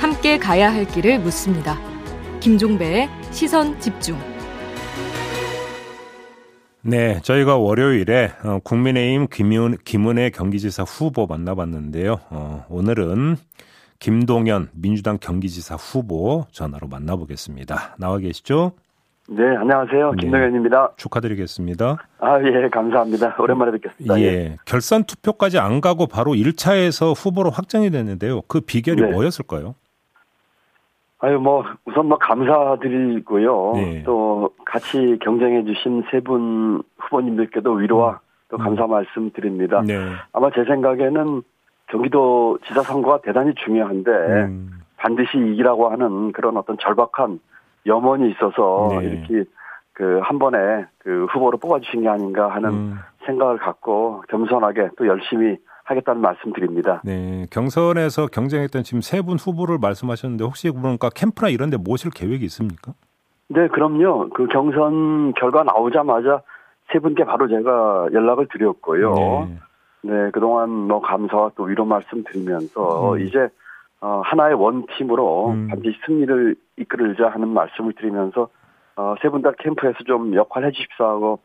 함께 가야 할 길을 묻습니다. 김종배의 시선 집중. 네, 저희가 월요일에 어, 국민의힘 김은, 김은혜 경기지사 후보 만나봤는데요. 어, 오늘은 김동연 민주당 경기지사 후보 전화로 만나보겠습니다. 나와 계시죠? 네, 안녕하세요. 네. 김동현입니다. 축하드리겠습니다. 아, 예, 감사합니다. 오랜만에 뵙겠습니다. 예, 결선 투표까지 안 가고 바로 1차에서 후보로 확정이 됐는데요. 그 비결이 네. 뭐였을까요? 아유, 뭐, 우선 뭐 감사드리고요. 네. 또 같이 경쟁해주신 세 분 후보님들께도 위로와 또 감사 말씀 드립니다. 네. 아마 제 생각에는 경기도 지사 선거가 대단히 중요한데 음, 반드시 이기라고 하는 그런 어떤 절박한 염원이 있어서 네. 이렇게 그 한 번에 그 후보로 뽑아주신 게 아닌가 하는 음, 생각을 갖고 겸손하게 또 열심히 하겠다는 말씀 드립니다. 네. 경선에서 경쟁했던 지금 세 분 후보를 말씀하셨는데 혹시 그러니까 캠프나 이런 데 모실 계획이 있습니까? 네, 그럼요. 그 경선 결과 나오자마자 세 분께 바로 제가 연락을 드렸고요. 네. 네, 그동안 뭐 감사와 또 위로 말씀 드리면서 음. 이제 어, 하나의 원팀으로 음. 반드시 승리를 이끌자 하는 말씀을 드리면서 어, 세 분 다 캠프에서 좀 역할 해 주십사 하고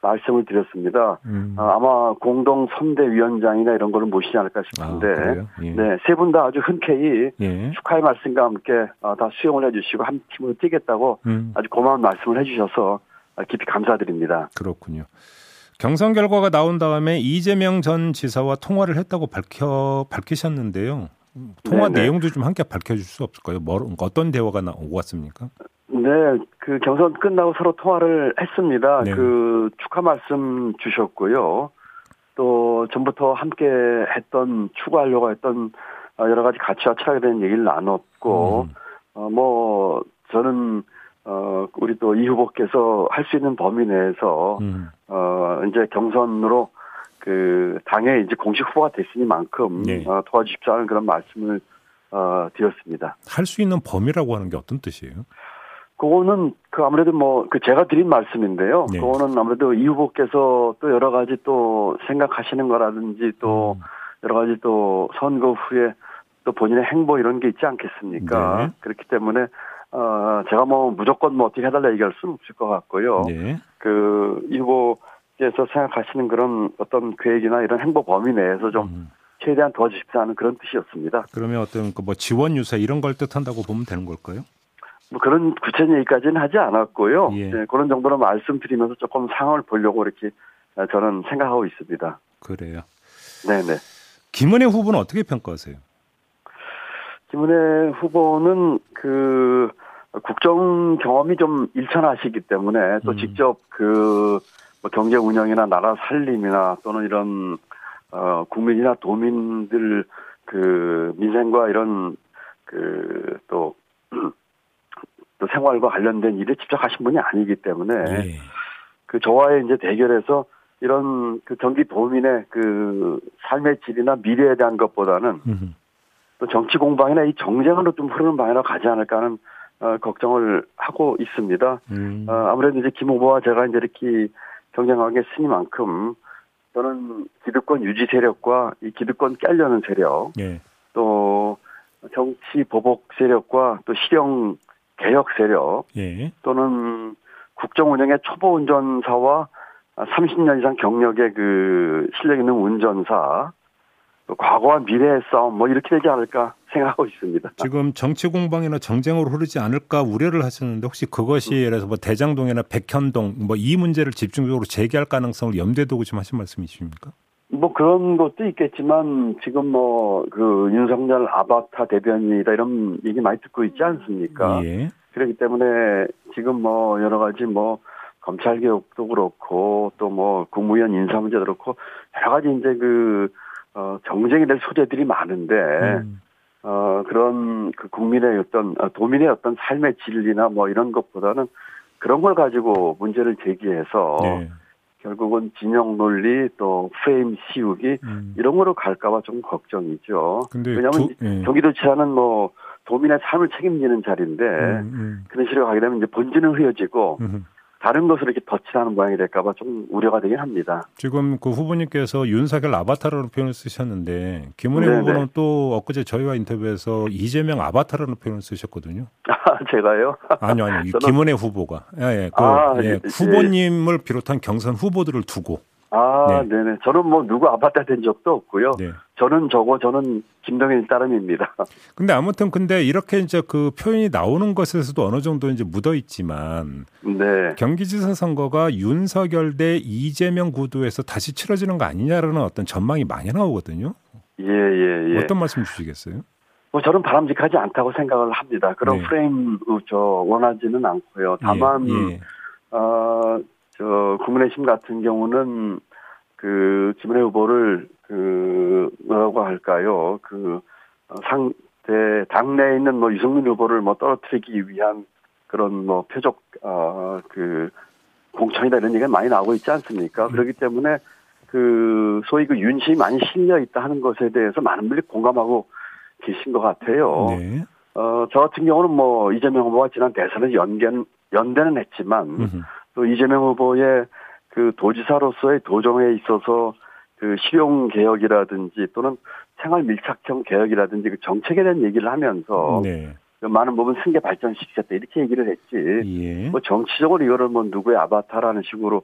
말씀을 드렸습니다. 음. 어, 아마 공동 선대위원장이나 이런 거를 모시지 않을까 아, 싶은데 그래요? 예. 네, 세 분 다 아주 흔쾌히 예. 축하의 말씀과 함께 어, 다 수용을 해주시고 한 팀으로 뛰겠다고 음, 아주 고마운 말씀을 해주셔서 어, 깊이 감사드립니다. 그렇군요. 경선 결과가 나온 다음에 이재명 전 지사와 통화를 했다고 밝혀 밝히셨는데요. 통화 네네. 내용도 좀 함께 밝혀줄 수 없을까요? 뭐, 어떤 대화가 나, 오고 왔습니까? 네, 그 경선 끝나고 서로 통화를 했습니다. 네. 그 축하 말씀 주셨고요. 또 전부터 함께 했던 추구하려고 했던 어, 여러 가지 가치와 철학에 대한 얘기를 나눴고, 음, 어, 뭐 저는 어 우리 또 이 후보께서 할 수 있는 범위 내에서 음, 어 이제 경선으로 그 당에 이제 공식 후보가 됐으니만큼 네. 어, 도와주십사는 그런 말씀을 어 드렸습니다. 할 수 있는 범위라고 하는 게 어떤 뜻이에요? 그거는 그 아무래도 뭐 그 제가 드린 말씀인데요. 네. 그거는 아무래도 이 후보께서 또 여러 가지 또 생각하시는 거라든지 또 음, 여러 가지 또 선거 후에 또 본인의 행보 이런 게 있지 않겠습니까? 네. 그렇기 때문에 어 제가 뭐 무조건 뭐 어떻게 해달라 얘기할 수는 없을 것 같고요. 네. 그이 후보 께서 생각하시는 그런 어떤 계획이나 이런 행보 범위 내에서 좀 음, 최대한 도와주십사는 그런 뜻이었습니다. 그러면 어떤 그뭐 지원 유세 이런 걸 뜻한다고 보면 되는 걸까요? 뭐 그런 구체적인 얘기까지는 하지 않았고요. 예. 네, 그런 정도로 말씀드리면서 조금 상황을 보려고 이렇게 어, 저는 생각하고 있습니다. 그래요. 네네. 김은혜 후보는 어떻게 평가하세요? 김은혜 후보는 그 국정 경험이 좀 일천하시기 때문에 또 음. 직접 그 뭐 경제 운영이나 나라 살림이나 또는 이런 어 국민이나 도민들 그 민생과 이런 그또 또 생활과 관련된 일에 직접 하신 분이 아니기 때문에 예. 그 저와의 이제 대결에서 이런 그 경기 도민의 그 삶의 질이나 미래에 대한 것보다는 음, 또 정치 공방이나 이 정쟁으로 좀 흐르는 방향으로 가지 않을까 하는 어, 걱정을 하고 있습니다. 음, 어, 아무래도 이제 김 후보와 제가 이제 이렇게 경쟁하게 쓰니만큼 저는 기득권 유지 세력과 이 기득권 깨려는 세력 예. 또 정치 보복 세력과 또 실형 개혁 세력 예. 또는 국정 운영의 초보 운전사와 30년 이상 경력의 그 실력 있는 운전사, 또 과거와 미래의 싸움 뭐 이렇게 되지 않을까 생각하고 있습니다. 지금 정치 공방이나 정쟁으로 흐르지 않을까 우려를 하셨는데 혹시 그것이 예를 들어서 뭐 대장동이나 백현동 뭐 이 문제를 집중적으로 제기할 가능성을 염두에 두고 지금 하신 말씀이십니까? 뭐 그런 것도 있겠지만 지금 뭐 그 윤석열 아바타 대변이다 이런 얘기 많이 듣고 있지 않습니까? 예. 그렇기 때문에 지금 뭐 여러 가지 뭐 검찰 개혁도 그렇고 또 뭐 국무위원 인사 문제도 그렇고 여러 가지 이제 그 어, 정쟁이 될 소재들이 많은데 음, 어, 그런 그 국민의 어떤 어, 도민의 어떤 삶의 진리나 뭐 이런 것보다는 그런 걸 가지고 문제를 제기해서 네. 결국은 진영 논리 또 프레임 씌우기 음. 이런 거로 갈까봐 좀 걱정이죠. 근데 왜냐하면 두- 예. 경기도지사는 뭐 도민의 삶을 책임지는 자리인데 음, 그런 식으로 가게 되면 이제 본질은 흐려지고 음, 음. 다른 것으로 이렇게 덧칠하는 모양이 될까봐 좀 우려가 되긴 합니다. 지금 그 후보님께서 윤석열 아바타라는 표현을 쓰셨는데 김은혜 네네. 후보는 또 엊그제 저희와 인터뷰에서 이재명 아바타라는 표현을 쓰셨거든요. 아, 제가요? 아니요, 아니요. 이 저는- 김은혜 후보가. 예, 예. 그, 아, 예, 예, 예. 후보님을 비롯한 경선 후보들을 두고. 아, 네. 네. 네 저는 뭐 누구 아파트 된 적도 없고요. 네. 저는 저거 저는 김동현 따름입니다. 근데 아무튼 근데 이렇게 이제 그 표현이 나오는 것에서도 어느 정도 이제 묻어 있지만 네. 경기지사 선거가 윤석열 대 이재명 구도에서 다시 치러지는 거 아니냐라는 어떤 전망이 많이 나오거든요. 예, 예, 예. 어떤 말씀 주시겠어요? 뭐 저는 바람직하지 않다고 생각을 합니다. 그런 네. 프레임 어, 저 원하지는 않고요. 다만 예, 예. 어, 저 국민의힘 같은 경우는 그 김은혜 후보를 그 뭐라고 할까요? 그 어, 상대 당내에 있는 뭐 유승민 후보를 뭐 떨어뜨리기 위한 그런 뭐 표적 어그 공천이다 이런 얘기가 많이 나오고 있지 않습니까? 그렇기 때문에 그 소위 그 윤심이 많이 실려 있다 하는 것에 대해서 많은 분들이 공감하고 계신 것 같아요. 네. 어, 저 같은 경우는 뭐 이재명 후보가 지난 대선에 연견, 연대는 했지만 음흠. 또 이재명 후보의 그 도지사로서의 도정에 있어서 그 실용 개혁이라든지 또는 생활 밀착형 개혁이라든지 그 정책에 대한 얘기를 하면서 네. 그 많은 부분 승계 발전시키셨다 이렇게 얘기를 했지 예. 뭐 정치적으로 이거를 뭐 누구의 아바타라는 식으로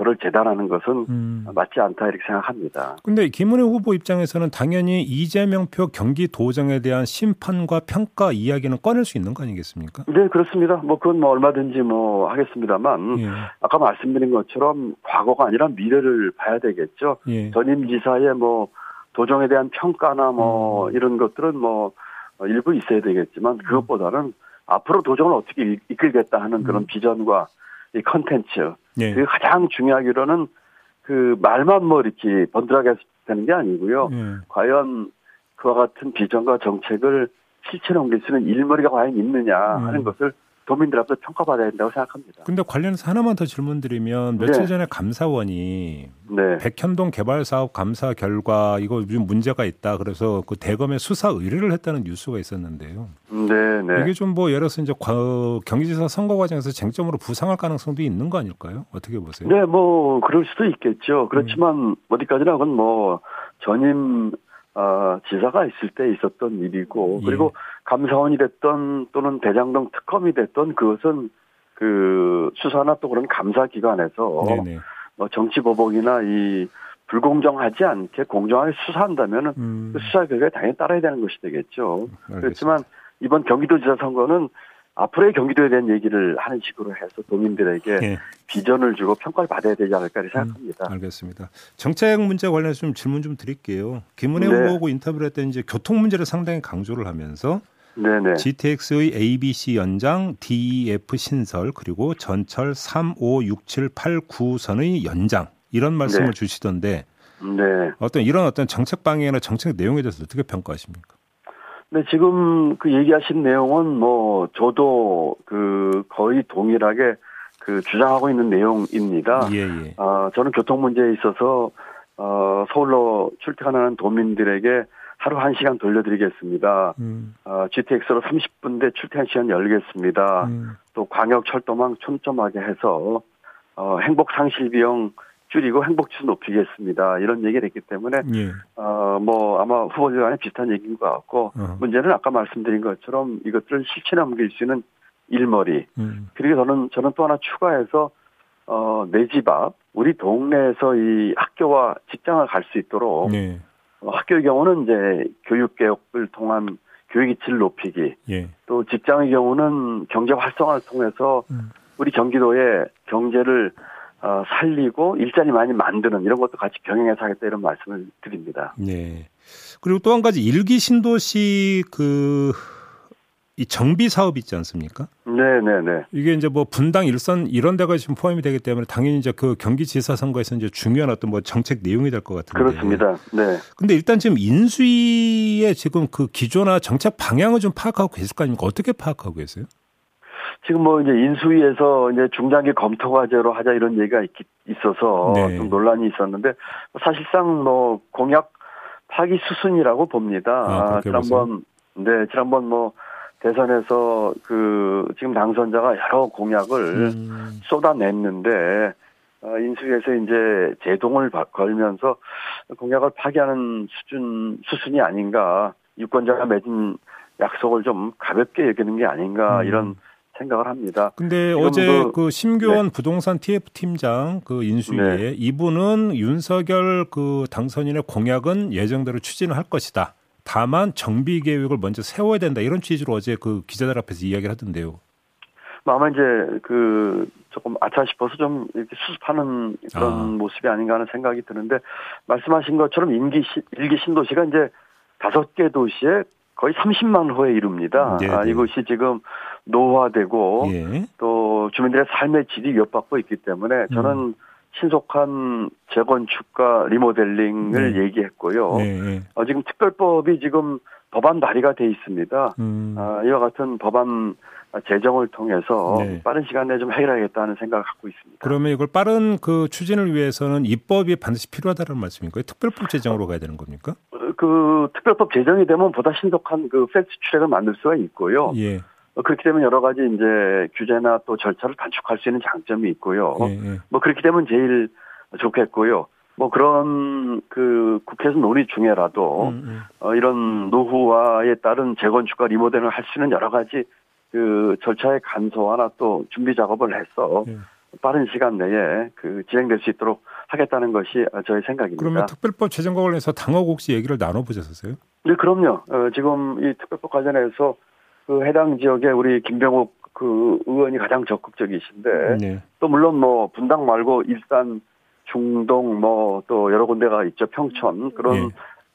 저를 재단하는 것은 음. 맞지 않다 이렇게 생각합니다. 근데 김은혜 후보 입장에서는 당연히 이재명표 경기도정에 대한 심판과 평가 이야기는 꺼낼 수 있는 거 아니겠습니까? 네 그렇습니다. 뭐 그건 뭐 얼마든지 뭐 하겠습니다만 예. 아까 말씀드린 것처럼 과거가 아니라 미래를 봐야 되겠죠. 예. 전임 지사의 뭐 도정에 대한 평가나 뭐 음. 이런 것들은 뭐 어, 일부 있어야 되겠지만 그것보다는 앞으로 도정을 어떻게 이- 이끌겠다 하는 그런 음. 비전과 이 컨텐츠 예. 그 가장 중요하기로는 그 말만 뭐 이렇게 번들하게 되는 게 아니고요. 예. 과연 그와 같은 비전과 정책을 실체에 옮길 수 있는 일머리가 과연 있느냐 하는 음. 것을 도민들 앞에서 평가받아야 된다고 생각합니다. 근데 관련해서 하나만 더 질문드리면 며칠 네. 전에 감사원이 네. 백현동 개발 사업 감사 결과 이거 좀 문제가 있다 그래서 그 대검에 수사 의뢰를 했다는 뉴스가 있었는데요. 네, 네. 이게 좀 뭐 예를 들어서 이제 과- 경기지사 선거 과정에서 쟁점으로 부상할 가능성도 있는 거 아닐까요? 어떻게 보세요? 네, 뭐 그럴 수도 있겠죠. 그렇지만 음. 어디까지나 그건 뭐 전임 어, 지사가 있을 때 있었던 일이고 예. 그리고 감사원이 됐던 또는 대장동 특검이 됐던 그것은 그 수사나 또 그런 감사 기관에서. 뭐 정치 보복이나 이 불공정하지 않게 공정하게 수사한다면은 음, 그 수사 결과에 당연히 따라야 되는 것이 되겠죠. 알겠습니다. 그렇지만 이번 경기도지사 선거는 앞으로의 경기도에 대한 얘기를 하는 식으로 해서 도민들에게 예, 비전을 주고 평가를 받아야 되지 않을까 이렇게 생각합니다. 알겠습니다. 정책 문제 관련해서 좀 질문 좀 드릴게요. 김은혜 네. 후보하고 인터뷰를 할 때 이제 교통 문제를 상당히 강조를 하면서 네네. GTX의 ABC 연장, DEF 신설 그리고 전철 3, 5, 6, 7, 8, 9선의 연장 이런 말씀을 네. 주시던데 네. 어떤 이런 어떤 정책 방향이나 정책 내용에 대해서 어떻게 평가하십니까? 네, 지금 그 얘기하신 내용은 뭐 저도 그 거의 동일하게 그 주장하고 있는 내용입니다. 예, 예. 어, 저는 교통 문제에 있어서 어, 서울로 출퇴근하는 도민들에게 하루 한 시간 돌려드리겠습니다. 음, 어, GTX로 30분 대 출퇴근 시간 열겠습니다. 음, 또 광역 철도망 촘촘하게 해서 어, 행복 상실 비용 줄이고 행복지수 높이겠습니다. 이런 얘기를 했기 때문에 예. 어, 뭐 아마 후보들 간에 비슷한 얘기인 것 같고 어. 문제는 아까 말씀드린 것처럼 이것들을 실체에 옮길 수 있는 일머리 음, 그리고 저는 저는 또 하나 추가해서 어, 내 집 앞 우리 동네에서 이 학교와 직장을 갈 수 있도록 네. 어, 학교의 경우는 이제 교육 개혁을 통한 교육의 질 높이기 예. 또 직장의 경우는 경제 활성화를 통해서 음. 우리 경기도의 경제를 어, 살리고 일자리 많이 만드는 이런 것도 같이 병행해서 하겠다 이런 말씀을 드립니다. 네. 그리고 또 한 가지 일기 신도시 그 이 정비 사업 있지 않습니까? 네 네 네. 이게 이제 뭐 분당 일선 이런 데가 지금 포함이 되기 때문에 당연히 이제 그 경기지사 선거에서 이제 중요한 어떤 뭐 정책 내용이 될 것 같은데. 그렇습니다. 네. 근데 일단 지금 인수위의 지금 그 기조나 정책 방향을 좀 파악하고 계실 거 아닙니까? 어떻게 파악하고 계세요? 지금 뭐 이제 인수위에서 이제 중장기 검토 과제로 하자 이런 얘기가 있, 있어서 네. 좀 논란이 있었는데 사실상 뭐 공약 파기 수순이라고 봅니다. 아, 지난번 네 지난번 뭐 대선에서 그 지금 당선자가 여러 공약을 음. 쏟아냈는데 어, 인수위에서 이제 제동을 걸면서 공약을 파기하는 수준 수순이 아닌가 유권자가 맺은 약속을 좀 가볍게 여기는 게 아닌가 음. 이런 생각을 합니다. 근데 어제 그, 그 심교원 네. 부동산 TF 팀장 그 인수위에 네. 이분은 윤석열 그 당선인의 공약은 예정대로 추진을 할 것이다. 다만 정비 계획을 먼저 세워야 된다 이런 취지로 어제 그 기자들 앞에서 이야기를 하던데요. 뭐 아마 이제 그 조금 아차 싶어서 좀 이렇게 수습하는 그런 아. 모습이 아닌가 하는 생각이 드는데 말씀하신 것처럼 임기 시, 일기 신도시가 이제 다섯 개 도시에 거의 30만 호에 이릅니다. 네 아, 이곳이 지금 노화되고 예. 또 주민들의 삶의 질이 위협받고 있기 때문에 저는 음. 신속한 재건축과 리모델링을 네. 얘기했고요. 네. 어, 지금 특별법이 지금 법안 발의가 돼 있습니다. 음. 아, 이와 같은 법안 재정을 통해서 네. 빠른 시간 내에 좀 해결하겠다는 생각을 갖고 있습니다. 그러면 이걸 빠른 그 추진을 위해서는 입법이 반드시 필요하다는 말씀인가요? 특별법 제정으로 가야 되는 겁니까? 그 특별법 제정이 되면 보다 신속한 그 팩트 출액을 만들 수가 있고요. 예. 어, 그렇게 되면 여러 가지 이제 규제나 또 절차를 단축할 수 있는 장점이 있고요. 예, 예. 뭐 그렇게 되면 제일 좋겠고요. 뭐 그런 그 국회에서 논의 중에라도 음, 음. 어, 이런 노후화에 따른 재건축과 리모델링을 할 수 있는 여러 가지 그 절차의 간소화나 또 준비 작업을 해서 예. 빠른 시간 내에 그 진행될 수 있도록 하겠다는 것이 저의 생각입니다. 그러면 특별법 제정과 관련해서 당하고 혹시 얘기를 나눠보셨어요? 네, 그럼요. 어, 지금 이 특별법 관련해서 그 해당 지역에 우리 김병욱 그 의원이 가장 적극적이신데 네. 또 물론 뭐 분당 말고 일산, 중동 뭐 또 여러 군데가 있죠 평촌 그런 네.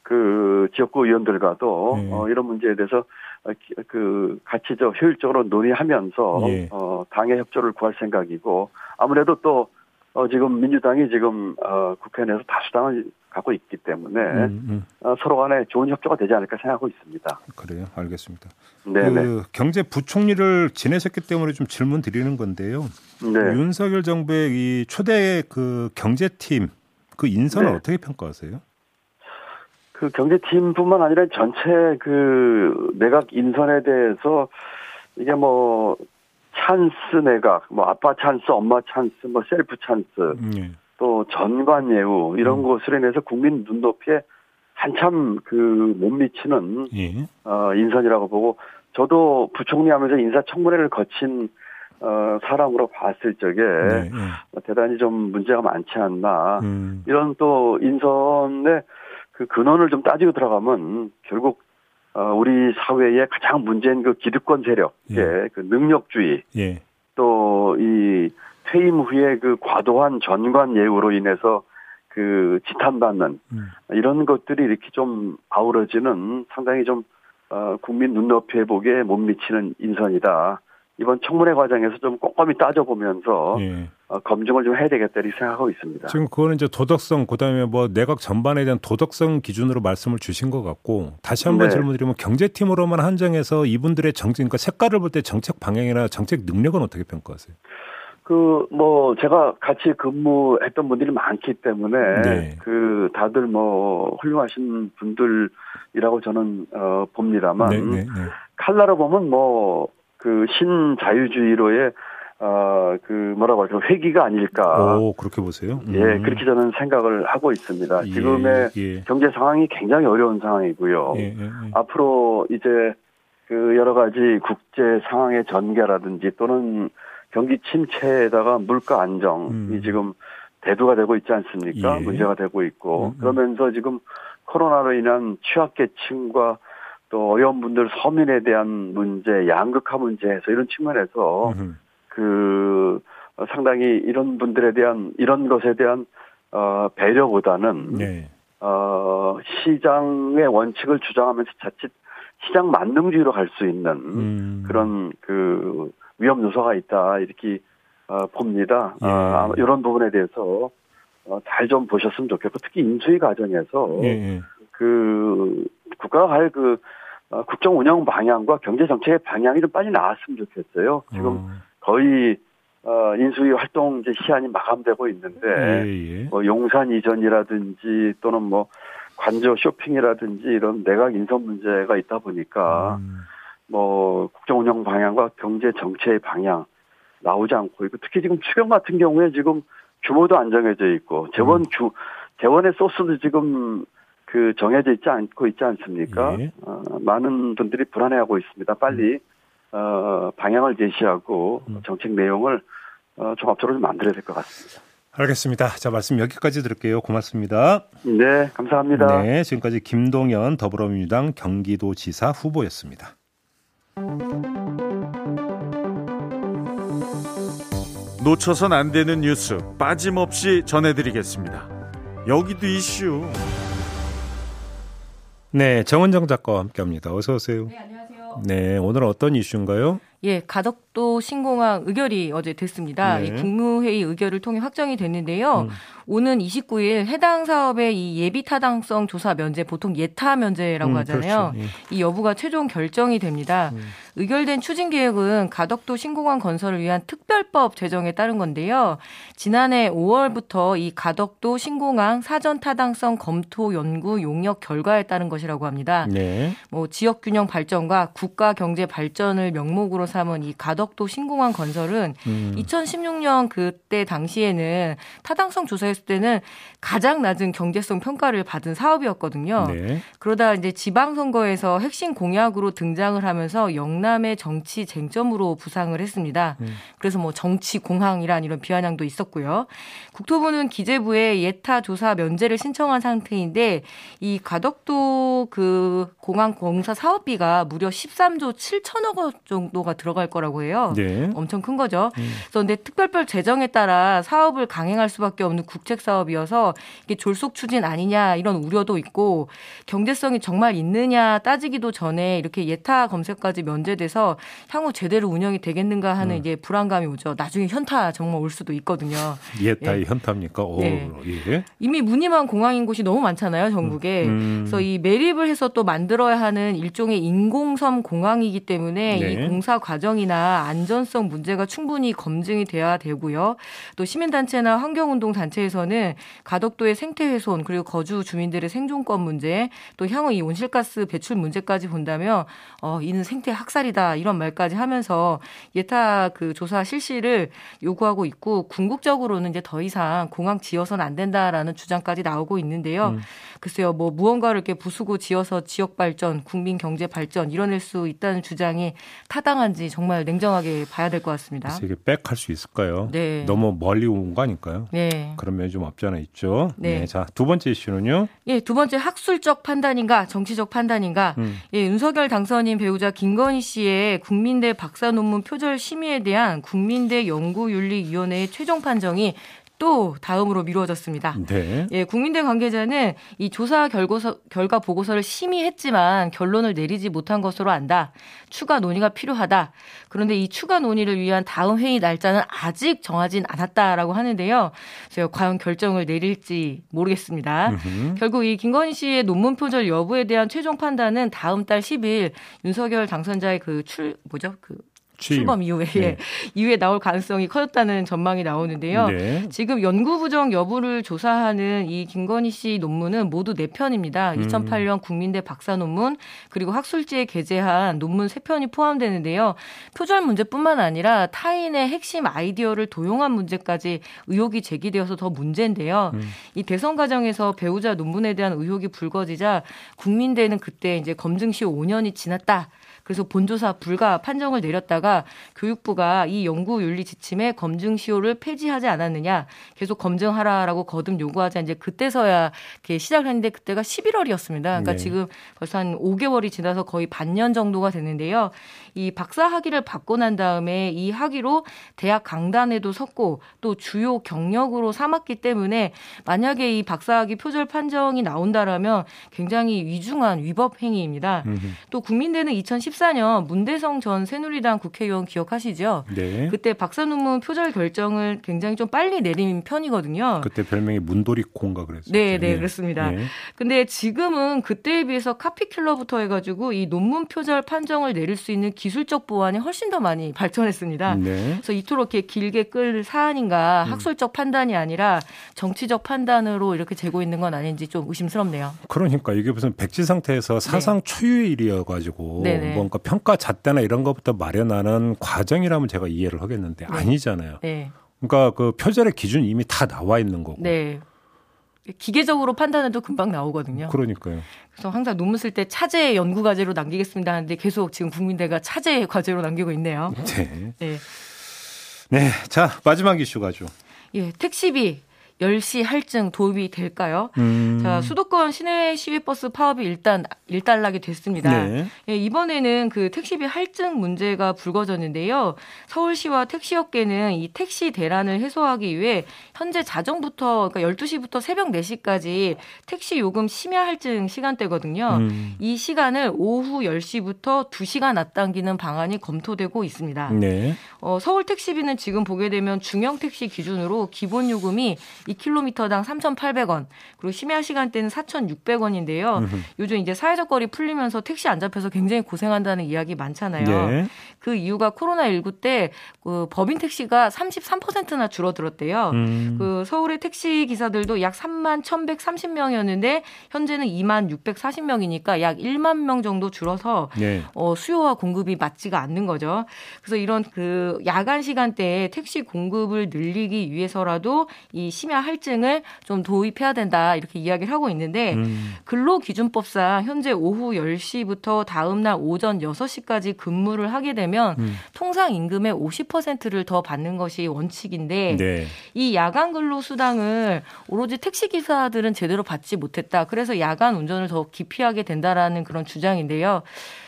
그 지역구 의원들과도 네. 어, 이런 문제에 대해서 어, 그 같이 저 효율적으로 논의하면서 네. 어, 당의 협조를 구할 생각이고 아무래도 또 어, 지금 민주당이 지금 어, 국회 내에서 다수당을 갖고 있기 때문에 음, 음. 어, 서로 간에 좋은 협조가 되지 않을까 생각하고 있습니다. 그래요, 알겠습니다. 네, 그 경제부총리를 지내셨기 때문에 좀 질문 드리는 건데요. 네. 윤석열 정부의 이 초대 그 경제팀 그 인선을 네. 어떻게 평가하세요? 그 경제팀뿐만 아니라 전체 그 내각 인선에 대해서 이게 뭐 찬스 내각, 뭐 아빠 찬스, 엄마 찬스, 뭐 셀프 찬스, 음. 또 전관 예우 이런 음. 것으로 인해서 국민 눈높이에 한참 그 못 미치는 예. 어 인선이라고 보고 저도 부총리 하면서 인사청문회를 거친 어 사람으로 봤을 적에 네, 네. 대단히 좀 문제가 많지 않나 음. 이런 또 인선의 그 근원을 좀 따지고 들어가면 결국 어, 우리 사회의 가장 문제인 그 기득권 세력의 예. 그 능력주의 예. 또이 퇴임 후에 그 과도한 전관 예우로 인해서 그 지탄받는 음. 이런 것들이 이렇게 좀 아우러지는 상당히 좀 어, 국민 눈높이에 보기에 못 미치는 인선이다. 이번 청문회 과정에서 좀 꼼꼼히 따져보면서 예. 어, 검증을 좀 해야 되겠다 이렇게 생각하고 있습니다. 지금 그거는 이제 도덕성 그다음에 뭐 내각 전반에 대한 도덕성 기준으로 말씀을 주신 것 같고 다시 한번 네. 질문드리면 경제팀으로만 한정해서 이분들의 정책 그러니까 색깔을 볼 때 정책 방향이나 정책 능력은 어떻게 평가하세요? 그, 뭐, 제가 같이 근무했던 분들이 많기 때문에, 네. 그, 다들 뭐, 훌륭하신 분들이라고 저는, 어, 봅니다만, 네, 네, 네. 칼라로 보면 뭐, 그 신자유주의로의 어, 그, 뭐라고 할까, 회기가 아닐까. 오, 그렇게 보세요? 음. 예, 그렇게 저는 생각을 하고 있습니다. 예, 지금의 예. 경제 상황이 굉장히 어려운 상황이고요. 예, 예, 예, 앞으로 이제 그 여러 가지 국제 상황의 전개라든지 또는 경기 침체에다가 물가 안정이 음. 지금 대두가 되고 있지 않습니까? 예. 문제가 되고 있고. 음, 음. 그러면서 지금 코로나로 인한 취약계층과 또 어려운 분들 서민에 대한 문제, 양극화 문제에서 이런 측면에서 음. 그 상당히 이런 분들에 대한 이런 것에 대한 어 배려보다는 네. 어 시장의 원칙을 주장하면서 자칫 시장 만능주의로 갈 수 있는 음. 그런 그 위험 요소가 있다 이렇게 어, 봅니다. 예. 아, 이런 부분에 대해서 어, 잘 좀 보셨으면 좋겠고 특히 인수위 과정에서 예. 예. 그 국가가 할그 어, 국정 운영 방향과 경제 정책의 방향이 좀 빨리 나왔으면 좋겠어요. 지금 어. 거의 어, 인수위 활동 이제 시한이 마감되고 있는데 예, 예. 뭐 용산 이전이라든지 또는 뭐 관저 쇼핑이라든지 이런 내각 인선 문제가 있다 보니까 음. 뭐 국정 운영 방향과 경제 정체의 방향 나오지 않고 있고 특히 지금 추경 같은 경우에 지금 규모도 안 정해져 있고 재원 음. 주 재원의 소스도 지금 그 정해져 있지 않고 있지 않습니까? 예. 어, 많은 분들이 불안해하고 있습니다. 빨리 어, 방향을 제시하고 음. 정책 내용을 어, 종합적으로 좀 만들어야 될 것 같습니다. 알겠습니다. 자, 말씀 여기까지 들을게요. 고맙습니다. 네, 감사합니다. 네, 지금까지 김동연 더불어민주당 경기도지사 후보였습니다. 놓쳐선 안 되는 뉴스 빠짐없이 전해드리겠습니다. 여기도 이슈. 네, 정원정 작가와 함께합니다. 어서 오세요. 네, 안녕하세요. 네, 오늘 어떤 이슈인가요? 예, 가덕도 신공항 의결이 어제 됐습니다. 네. 이 국무회의 의결을 통해 확정이 됐는데요. 음. 오는 29일 해당 사업의 이 예비 타당성 조사 면제 보통 예타 면제라고 음, 하잖아요. 그렇죠. 예. 이 여부가 최종 결정이 됩니다. 음. 의결된 추진 계획은 가덕도 신공항 건설을 위한 특별법 제정에 따른 건데요. 지난해 5월부터 이 가덕도 신공항 사전 타당성 검토 연구 용역 결과에 따른 것이라고 합니다. 네. 뭐 지역 균형 발전과 국가 경제 발전을 명목으로 삼은 이 가덕도 신공항 건설은 음. 2016년 그때 당시에는 타당성 조사했을 때는 가장 낮은 경제성 평가를 받은 사업이었거든요. 네. 그러다 이제 지방선거에서 핵심 공약으로 등장을 하면서 영남의 정치 쟁점으로 부상을 했습니다. 음. 그래서 뭐 정치 공항이란 이런 비아냥도 있었고요. 국토부는 기재부에 예타 조사 면제를 신청한 상태인데 이 가덕도 그 공항 공사 사업비가 무려 13조 7천억 원 정도가 들 어갈 거라고 해요. 네. 엄청 큰 거죠. 음. 그래서 근데 특별법 제정에 따라 사업을 강행할 수밖에 없는 국책 사업이어서 이게 졸속 추진 아니냐 이런 우려도 있고 경제성이 정말 있느냐 따지기도 전에 이렇게 예타 검색까지 면제돼서 향후 제대로 운영이 되겠는가 하는 음. 이제 불안감이 오죠. 나중에 현타 정말 올 수도 있거든요. 예타의 예. 현타입니까? 오, 네. 예. 이미 무늬만 공항인 곳이 너무 많잖아요, 전국에. 음. 음. 그래서 이 매립을 해서 또 만들어야 하는 일종의 인공섬 공항이기 때문에 네. 이 공사 과정이나 안전성 문제가 충분히 검증이 돼야 되고요. 또 시민단체나 환경운동 단체에서는 가덕도의 생태 훼손 그리고 거주 주민들의 생존권 문제 또 향후 이 온실가스 배출 문제까지 본다면 어 이는 생태 학살이다 이런 말까지 하면서 예타 그 조사 실시를 요구하고 있고 궁극적으로는 이제 더 이상 공항 지어서는 안 된다라는 주장까지 나오고 있는데요. 음. 글쎄요, 뭐 무언가를 이렇게 부수고 지어서 지역 발전, 국민 경제 발전 이뤄낼 수 있다는 주장이 타당한 지 정말 냉정하게 봐야 될 것 같습니다. 이게 빽할 수 있을까요? 네. 너무 멀리 온 거 아닐까요? 네. 그런 면이 좀 없지 않아 있죠. 네. 네. 자, 두 번째 이슈는요? 예, 두 번째 학술적 판단인가 정치적 판단인가? 음. 예, 윤석열 당선인 배우자 김건희 씨의 국민대 박사 논문 표절 심의에 대한 국민대 연구윤리위원회의 최종 판정이 또 다음으로 미루어졌습니다. 네. 예, 국민대 관계자는 이 조사 결과서, 결과 보고서를 심의했지만 결론을 내리지 못한 것으로 안다. 추가 논의가 필요하다. 그런데 이 추가 논의를 위한 다음 회의 날짜는 아직 정하진 않았다라고 하는데요. 제가 과연 결정을 내릴지 모르겠습니다. 으흠. 결국 이 김건희 씨의 논문 표절 여부에 대한 최종 판단은 다음 달 10일 윤석열 당선자의 그 출 뭐죠? 그 취임. 출범 이후에 네. 이후에 나올 가능성이 커졌다는 전망이 나오는데요. 네. 지금 연구 부정 여부를 조사하는 이 김건희 씨 논문은 모두 4편입니다. 음. 2008년 국민대 박사 논문 그리고 학술지에 게재한 논문 3편이 포함되는데요. 표절 문제뿐만 아니라 타인의 핵심 아이디어를 도용한 문제까지 의혹이 제기되어서 더 문제인데요. 음. 이 대선 과정에서 배우자 논문에 대한 의혹이 불거지자 국민대는 그때 이제 검증 시 5년이 지났다. 그래서 본조사 불가 판정을 내렸다가 교육부가 이 연구 윤리 지침에 검증 시효를 폐지하지 않았느냐 계속 검증하라라고 거듭 요구하자 이제 그때서야 이렇게 시작을 했는데 그때가 11월이었습니다. 그러니까 네. 지금 벌써 한 5개월이 지나서 거의 반년 정도가 됐는데요. 이 박사 학위를 받고 난 다음에 이 학위로 대학 강단에도 섰고 또 주요 경력으로 삼았기 때문에 만약에 이 박사 학위 표절 판정이 나온다라면 굉장히 위중한 위법 행위입니다. 음흠. 또 국민대는 2014년 문대성 전 새누리당 국회 국회의원 기억하시죠? 네. 그때 박사 논문 표절 결정을 굉장히 좀 빨리 내린 편이거든요. 그때 별명이 문도리콩가 그랬어요. 네, 네, 그렇습니다. 네. 근데 지금은 그때에 비해서 카피킬러부터 해가지고 이 논문 표절 판정을 내릴 수 있는 기술적 보완이 훨씬 더 많이 발전했습니다. 네. 그래서 이토록 이렇게 길게 끌 사안인가 음. 학술적 판단이 아니라 정치적 판단으로 이렇게 재고 있는 건 아닌지 좀 의심스럽네요. 그러니까 이게 무슨 백지 상태에서 사상 네. 초유의 일이어가지고 네네. 뭔가 평가 잣대나 이런 것부터 마련하는 과정이라면 제가 이해를 하겠는데 네. 아니잖아요. 네. 그러니까 그 표절의 기준 이미 다 나와 있는 거고. 네. 기계적으로 판단해도 금방 나오거든요. 그러니까요. 그래서 항상 논문 쓸 때 차제 연구 과제로 남기겠습니다 하는데 계속 지금 국민대가 차제 과제로 남기고 있네요. 네. 네. 네. 자, 마지막 이슈 가죠. 예, 택시비 10시 할증 도입이 될까요? 음. 자, 수도권 시내 시외버스 파업이 일단 일단락이 됐습니다. 네. 예, 이번에는 그 택시비 할증 문제가 불거졌는데요. 서울시와 택시업계는 이 택시 대란을 해소하기 위해 현재 자정부터 그러니까 12시부터 새벽 4시까지 택시 요금 심야 할증 시간대거든요. 음. 이 시간을 오후 10시부터 2시간 앞당기는 방안이 검토되고 있습니다. 네. 어, 서울 택시비는 지금 보게 되면 중형 택시 기준으로 기본 요금이 2km당 3,800원, 그리고 심야 시간대는 4,600원인데요. 음흠. 요즘 이제 사회적 거리 풀리면서 택시 안 잡혀서 굉장히 고생한다는 이야기 많잖아요. 네. 그 이유가 코로나19 때 그 법인 택시가 33%나 줄어들었대요. 음. 그 서울의 택시 기사들도 약 3만 1,130명이었는데 현재는 2만 640명이니까 약 1만 명 정도 줄어서 네. 어, 수요와 공급이 맞지가 않는 거죠. 그래서 이런 그 야간 시간대에 택시 공급을 늘리기 위해서라도 이 심야 할증을 좀 도입해야 된다 이렇게 이야기를 하고 있는데 음. 근로기준법상 현재 오후 10시부터 다음 날 오전 6시까지 근무를 하게 되면 음. 통상 임금의 50%를 더 받는 것이 원칙인데 네. 이 야간 근로 수당을 오로지 택시 기사들은 제대로 받지 못했다. 그래서 야간 운전을 더 기피하게 된다라는 그런 주장인데요.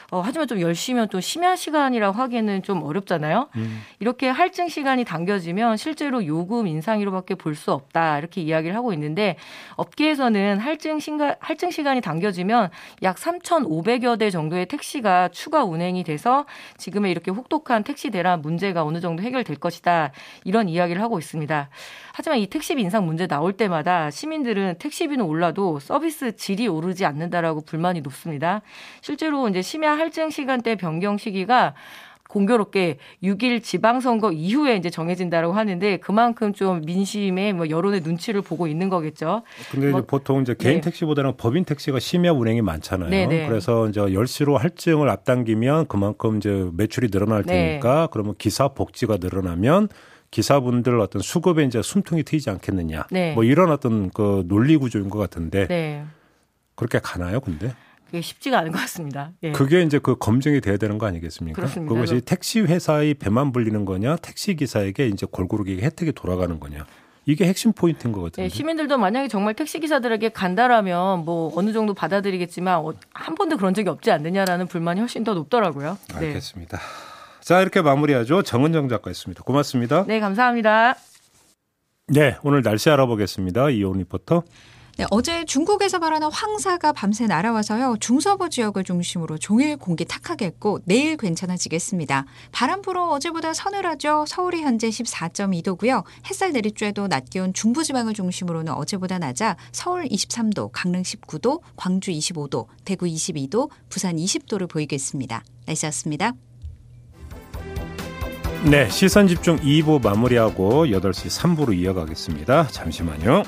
어, 하지만 좀 열심히면 또 심야 시간이라고 하기에는 좀 어렵잖아요. 음. 이렇게 할증 시간이 당겨지면 실제로 요금 인상으로밖에 볼 수 없다 이렇게 이야기를 하고 있는데 업계에서는 할증 시간 할증 시간이 당겨지면 약 3,500여 대 정도의 택시가 추가 운행이 돼서 지금의 이렇게 혹독한 택시 대란 문제가 어느 정도 해결될 것이다 이런 이야기를 하고 있습니다. 하지만 이 택시비 인상 문제 나올 때마다 시민들은 택시비는 올라도 서비스 질이 오르지 않는다라고 불만이 높습니다. 실제로 이제 심야 할증 시간대 변경 시기가 공교롭게 6일 지방선거 이후에 이제 정해진다고 하는데 그만큼 좀 민심의 뭐 여론의 눈치를 보고 있는 거겠죠. 근데 뭐, 보통 이제 개인 네. 택시보다는 법인 택시가 심야 운행이 많잖아요. 네네. 네. 그래서 이제 10시로 할증을 앞당기면 그만큼 이제 매출이 늘어날 네. 테니까 네. 그러면 기사 복지가 늘어나면 기사분들 어떤 수급에 이제 숨통이 트이지 않겠느냐. 네. 뭐 이런 어떤 그 논리 구조인 것 같은데 네. 그렇게 가나요, 근데? 그게 쉽지가 않은 것 같습니다. 예. 그게 이제 그 검증이 돼야 되는 거 아니겠습니까? 그렇습니다. 그것이 택시 회사의 배만 불리는 거냐, 택시 기사에게 이제 골고루 혜택이 돌아가는 거냐. 이게 핵심 포인트인 거거든요. 네, 시민들도 만약에 정말 택시 기사들에게 간다라면 뭐 어느 정도 받아들이겠지만 어, 한 번도 그런 적이 없지 않느냐라는 불만이 훨씬 더 높더라고요. 네. 알겠습니다. 자 이렇게 마무리하죠. 정은정 작가였습니다. 고맙습니다. 네, 감사합니다. 네, 오늘 날씨 알아보겠습니다. 이온 리포터. 네, 어제 중국에서 발현한 황사가 밤새 날아와서요. 중서부 지역을 중심으로 종일 공기 탁하겠고 내일 괜찮아지겠습니다. 바람 불어 어제보다 서늘하죠. 서울이 현재 14.2도고요. 햇살 내리쬐도 낮 기온 중부지방을 중심으로는 어제보다 낮아 서울 23도, 강릉 19도, 광주 25도, 대구 22도, 부산 20도를 보이겠습니다. 날씨였습니다. 네, 시선 집중 2부 마무리하고 8시 3부로 이어가겠습니다. 잠시만요.